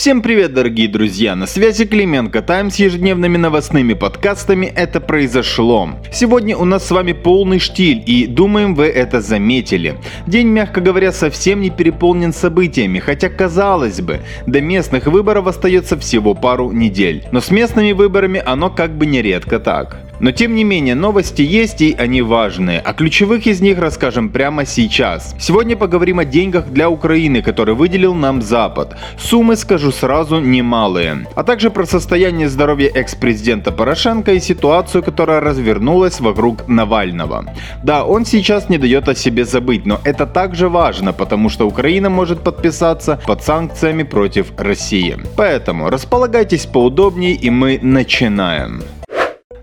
Всем привет, дорогие друзья! На связи Клименко Тайм с ежедневными новостными подкастами «Это произошло». Сегодня у нас с вами полный штиль, и думаем вы это заметили. День, мягко говоря, совсем не переполнен событиями, хотя казалось бы, до местных выборов остается всего пару недель. Но с местными выборами оно как бы нередко так. Но тем не менее, новости есть и они важные. О ключевых из них расскажем прямо сейчас. Сегодня поговорим о деньгах для Украины, которые выделил нам Запад. Суммы, скажу сразу, немалые. А также про состояние здоровья экс-президента Порошенко и ситуацию, которая развернулась вокруг Навального. Да, он сейчас не дает о себе забыть, но это также важно, потому что Украина может подписаться под санкциями против России. Поэтому располагайтесь поудобнее и мы начинаем.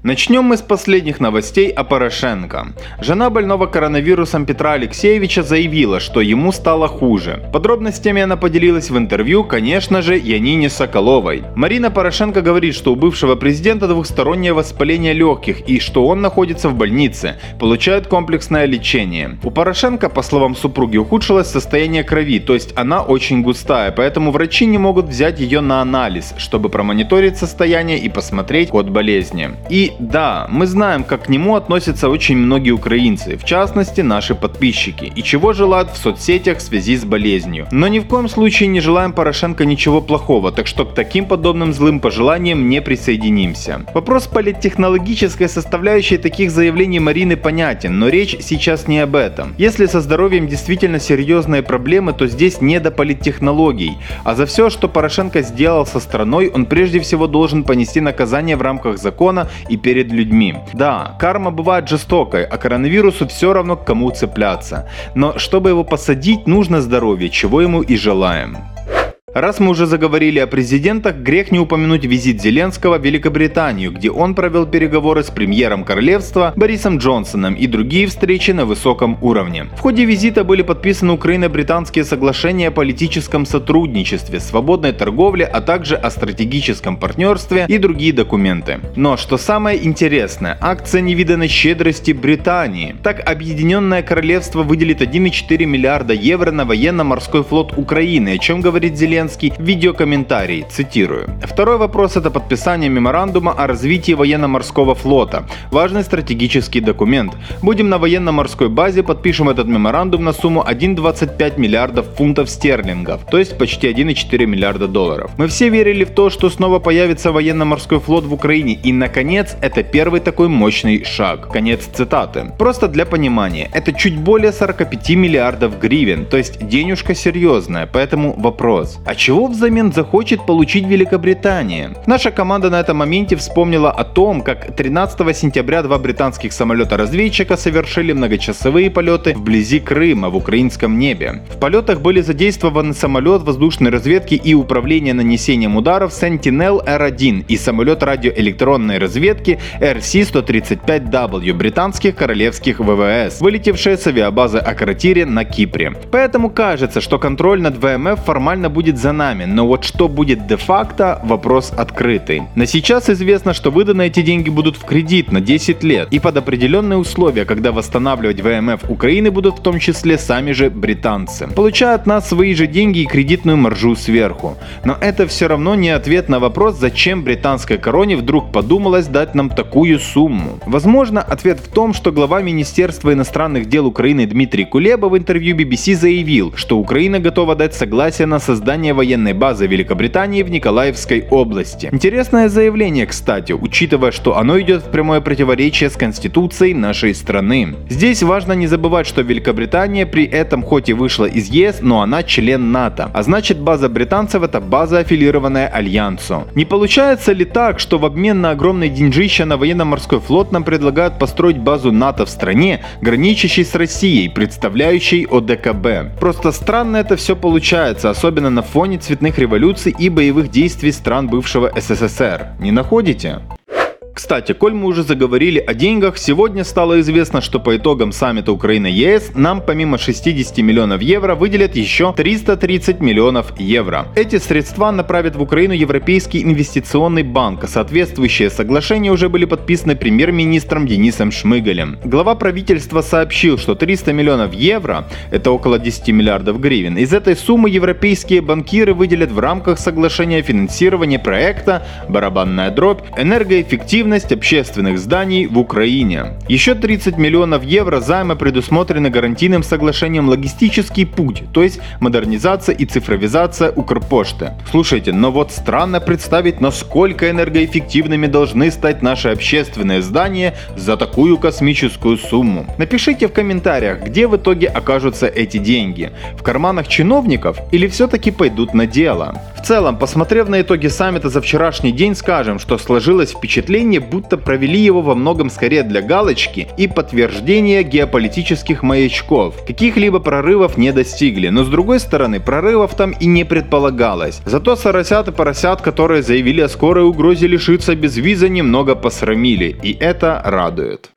Начнем мы с последних новостей о Порошенко. Жена больного коронавирусом Петра Алексеевича заявила, что ему стало хуже. Подробностями она поделилась в интервью, конечно же, Янине Соколовой. Марина Порошенко говорит, что у бывшего президента двухстороннее воспаление легких и что он находится в больнице, получает комплексное лечение. У Порошенко, по словам супруги, ухудшилось состояние крови, то есть она очень густая, поэтому врачи не могут взять ее на анализ, чтобы промониторить состояние и посмотреть код болезни. И да, мы знаем, как к нему относятся очень многие украинцы, в частности наши подписчики, и чего желают в соцсетях в связи с болезнью. Но ни в коем случае не желаем Порошенко ничего плохого, так что к таким подобным злым пожеланиям не присоединимся. Вопрос политтехнологической составляющей таких заявлений Марины понятен, но речь сейчас не об этом. Если со здоровьем действительно серьезные проблемы, то здесь не до политтехнологий, а за все, что Порошенко сделал со страной, он прежде всего должен понести наказание в рамках закона и перед людьми. Да, карма бывает жестокой, а коронавирусу все равно к кому цепляться. Но чтобы его посадить, нужно здоровье, чего ему и желаем. Раз мы уже заговорили о президентах, грех не упомянуть визит Зеленского в Великобританию, где он провел переговоры с премьером королевства Борисом Джонсоном и другие встречи на высоком уровне. В ходе визита были подписаны украино-британские соглашения о политическом сотрудничестве, свободной торговле, а также о стратегическом партнерстве и другие документы. Но что самое интересное, акция невиданной щедрости Британии. Так Объединенное Королевство выделит 1,4 миллиарда евро на военно-морской флот Украины, о чем говорит Зеленский Зеленский в цитирую. Второй вопрос – это подписание меморандума о развитии военно-морского флота. Важный стратегический документ. Будем на военно-морской базе, подпишем этот меморандум на сумму 1,25 миллиардов фунтов стерлингов, то есть почти 1,4 миллиарда долларов. Мы все верили в то, что снова появится военно-морской флот в Украине, и наконец это первый такой мощный шаг. Конец цитаты. Просто для понимания, это чуть более 45 миллиардов гривен, то есть денежка серьезная, поэтому вопрос. А чего взамен захочет получить Великобритания? Наша команда на этом моменте вспомнила о том, как 13 сентября два британских самолета-разведчика совершили многочасовые полеты вблизи Крыма в украинском небе. В полетах были задействованы самолет воздушной разведки и управления нанесением ударов Sentinel R1 и самолет радиоэлектронной разведки RC-135W британских королевских ВВС, вылетевшие с авиабазы Акротире на Кипре. Поэтому кажется, что контроль над ВМФ формально будет за нами, но вот что будет де-факто, вопрос открытый. На сейчас известно, что выданы эти деньги будут в кредит на 10 лет и под определенные условия, когда восстанавливать ВМФ Украины будут в том числе сами же британцы. Получают нас свои же деньги и кредитную маржу сверху. Но это все равно не ответ на вопрос, зачем британской короне вдруг подумалось дать нам такую сумму. Возможно, ответ в том, что глава Министерства иностранных дел Украины Дмитрий Кулеба в интервью BBC заявил, что Украина готова дать согласие на создание создания военной базы Великобритании в Николаевской области. Интересное заявление, кстати, учитывая, что оно идет в прямое противоречие с Конституцией нашей страны. Здесь важно не забывать, что Великобритания при этом хоть и вышла из ЕС, но она член НАТО. А значит база британцев это база аффилированная Альянсу. Не получается ли так, что в обмен на огромные деньжища на военно-морской флот нам предлагают построить базу НАТО в стране, граничащей с Россией, представляющей ОДКБ? Просто странно это все получается, особенно на фоне фоне цветных революций и боевых действий стран бывшего СССР. Не находите? Кстати, коль мы уже заговорили о деньгах, сегодня стало известно, что по итогам саммита Украина-ЕС нам помимо 60 миллионов евро выделят еще 330 миллионов евро. Эти средства направят в Украину Европейский инвестиционный банк, соответствующие соглашения уже были подписаны премьер-министром Денисом Шмыгалем. Глава правительства сообщил, что 300 миллионов евро, это около 10 миллиардов гривен, из этой суммы европейские банкиры выделят в рамках соглашения финансирования проекта «Барабанная дробь», энергоэффективность эффективность общественных зданий в Украине. Еще 30 миллионов евро займа предусмотрены гарантийным соглашением «Логистический путь», то есть модернизация и цифровизация Укрпошты. Слушайте, но вот странно представить, насколько энергоэффективными должны стать наши общественные здания за такую космическую сумму. Напишите в комментариях, где в итоге окажутся эти деньги. В карманах чиновников или все-таки пойдут на дело? Целом, посмотрев на итоги саммита за вчерашний день, скажем, что сложилось впечатление, будто провели его во многом скорее для галочки и подтверждения геополитических маячков. Каких-либо прорывов не достигли, но с другой стороны, прорывов там и не предполагалось. Зато соросят и поросят, которые заявили о скорой угрозе лишиться без виза, немного посрамили, и это радует.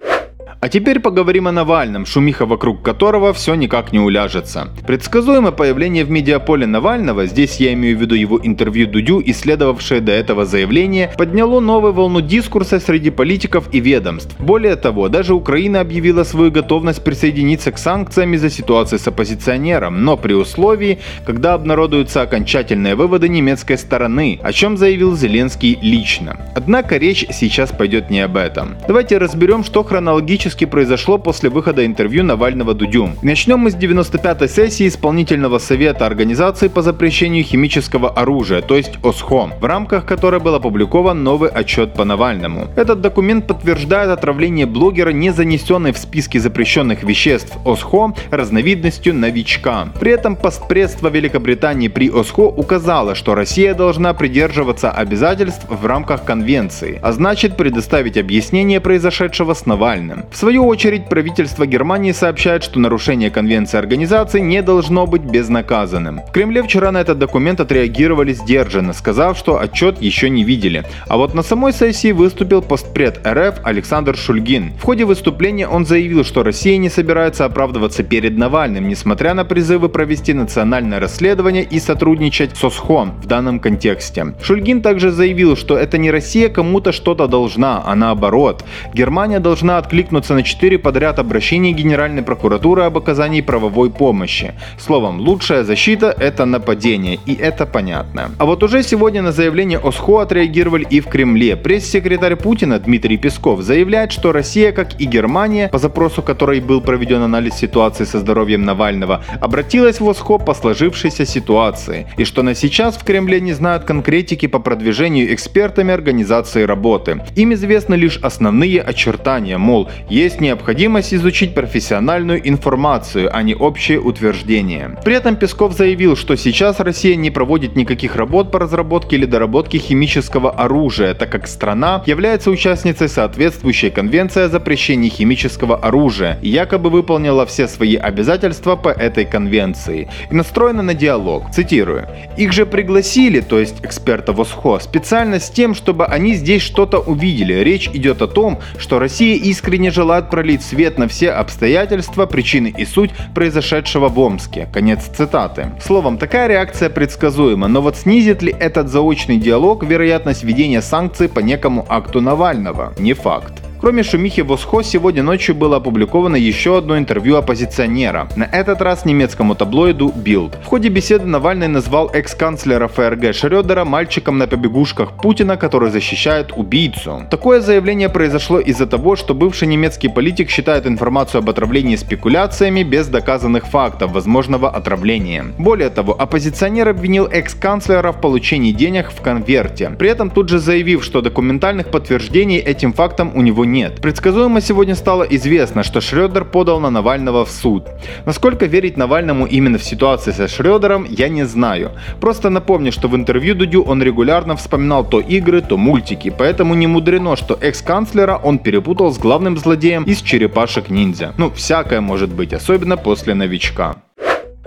А теперь поговорим о Навальном, шумиха вокруг которого все никак не уляжется. Предсказуемое появление в медиаполе Навального, здесь я имею в виду его интервью Дудю и следовавшее до этого заявление, подняло новую волну дискурса среди политиков и ведомств. Более того, даже Украина объявила свою готовность присоединиться к санкциям из-за ситуации с оппозиционером, но при условии, когда обнародуются окончательные выводы немецкой стороны, о чем заявил Зеленский лично. Однако речь сейчас пойдет не об этом. Давайте разберем, что хронологически фактически произошло после выхода интервью Навального Дудю. Начнем мы с 95-й сессии Исполнительного совета Организации по запрещению химического оружия, то есть ОСХО, в рамках которой был опубликован новый отчет по Навальному. Этот документ подтверждает отравление блогера, не занесенной в списки запрещенных веществ ОСХО, разновидностью новичка. При этом постпредство Великобритании при ОСХО указало, что Россия должна придерживаться обязательств в рамках конвенции, а значит предоставить объяснение произошедшего с Навальным. В свою очередь, правительство Германии сообщает, что нарушение конвенции организации не должно быть безнаказанным. В Кремле вчера на этот документ отреагировали сдержанно, сказав, что отчет еще не видели. А вот на самой сессии выступил постпред РФ Александр Шульгин. В ходе выступления он заявил, что Россия не собирается оправдываться перед Навальным, несмотря на призывы провести национальное расследование и сотрудничать с ОСХО в данном контексте. Шульгин также заявил, что это не Россия кому-то что-то должна, а наоборот. Германия должна откликнуться откликнуться на 4 подряд обращений Генеральной прокуратуры об оказании правовой помощи. Словом, лучшая защита – это нападение, и это понятно. А вот уже сегодня на заявление ОСХО отреагировали и в Кремле. Пресс-секретарь Путина Дмитрий Песков заявляет, что Россия, как и Германия, по запросу которой был проведен анализ ситуации со здоровьем Навального, обратилась в ОСХО по сложившейся ситуации, и что на сейчас в Кремле не знают конкретики по продвижению экспертами организации работы. Им известны лишь основные очертания, мол, есть необходимость изучить профессиональную информацию, а не общее утверждение. При этом Песков заявил, что сейчас Россия не проводит никаких работ по разработке или доработке химического оружия, так как страна является участницей соответствующей конвенции о запрещении химического оружия и якобы выполнила все свои обязательства по этой конвенции и настроена на диалог. Цитирую. Их же пригласили, то есть экспертов ОСХО, специально с тем, чтобы они здесь что-то увидели. Речь идет о том, что Россия искренне желает желает пролить свет на все обстоятельства, причины и суть произошедшего в Омске. Конец цитаты. Словом, такая реакция предсказуема, но вот снизит ли этот заочный диалог вероятность введения санкций по некому акту Навального? Не факт. Кроме шумихи в ОСХО, сегодня ночью было опубликовано еще одно интервью оппозиционера, на этот раз немецкому таблоиду Bild. В ходе беседы Навальный назвал экс-канцлера ФРГ Шрёдера мальчиком на побегушках Путина, который защищает убийцу. Такое заявление произошло из-за того, что бывший немецкий политик считает информацию об отравлении спекуляциями без доказанных фактов возможного отравления. Более того, оппозиционер обвинил экс-канцлера в получении денег в конверте, при этом тут же заявив, что документальных подтверждений этим фактам у него нет. Предсказуемо сегодня стало известно, что Шредер подал на Навального в суд. Насколько верить Навальному именно в ситуации со Шредером, я не знаю. Просто напомню, что в интервью Дудю он регулярно вспоминал то игры, то мультики, поэтому не мудрено, что экс-канцлера он перепутал с главным злодеем из черепашек ниндзя. Ну, всякое может быть, особенно после новичка.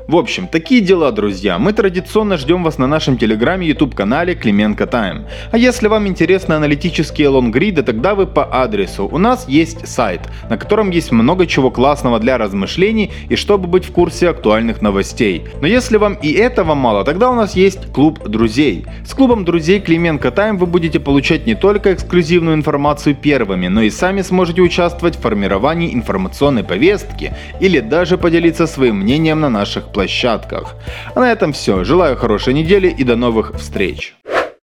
В общем, такие дела, друзья. Мы традиционно ждем вас на нашем телеграме YouTube канале Клименко Тайм. А если вам интересны аналитические лонгриды, тогда вы по адресу. У нас есть сайт, на котором есть много чего классного для размышлений и чтобы быть в курсе актуальных новостей. Но если вам и этого мало, тогда у нас есть клуб друзей. С клубом друзей Клименко Тайм вы будете получать не только эксклюзивную информацию первыми, но и сами сможете участвовать в формировании информационной повестки или даже поделиться своим мнением на наших площадках. А на этом все. Желаю хорошей недели и до новых встреч.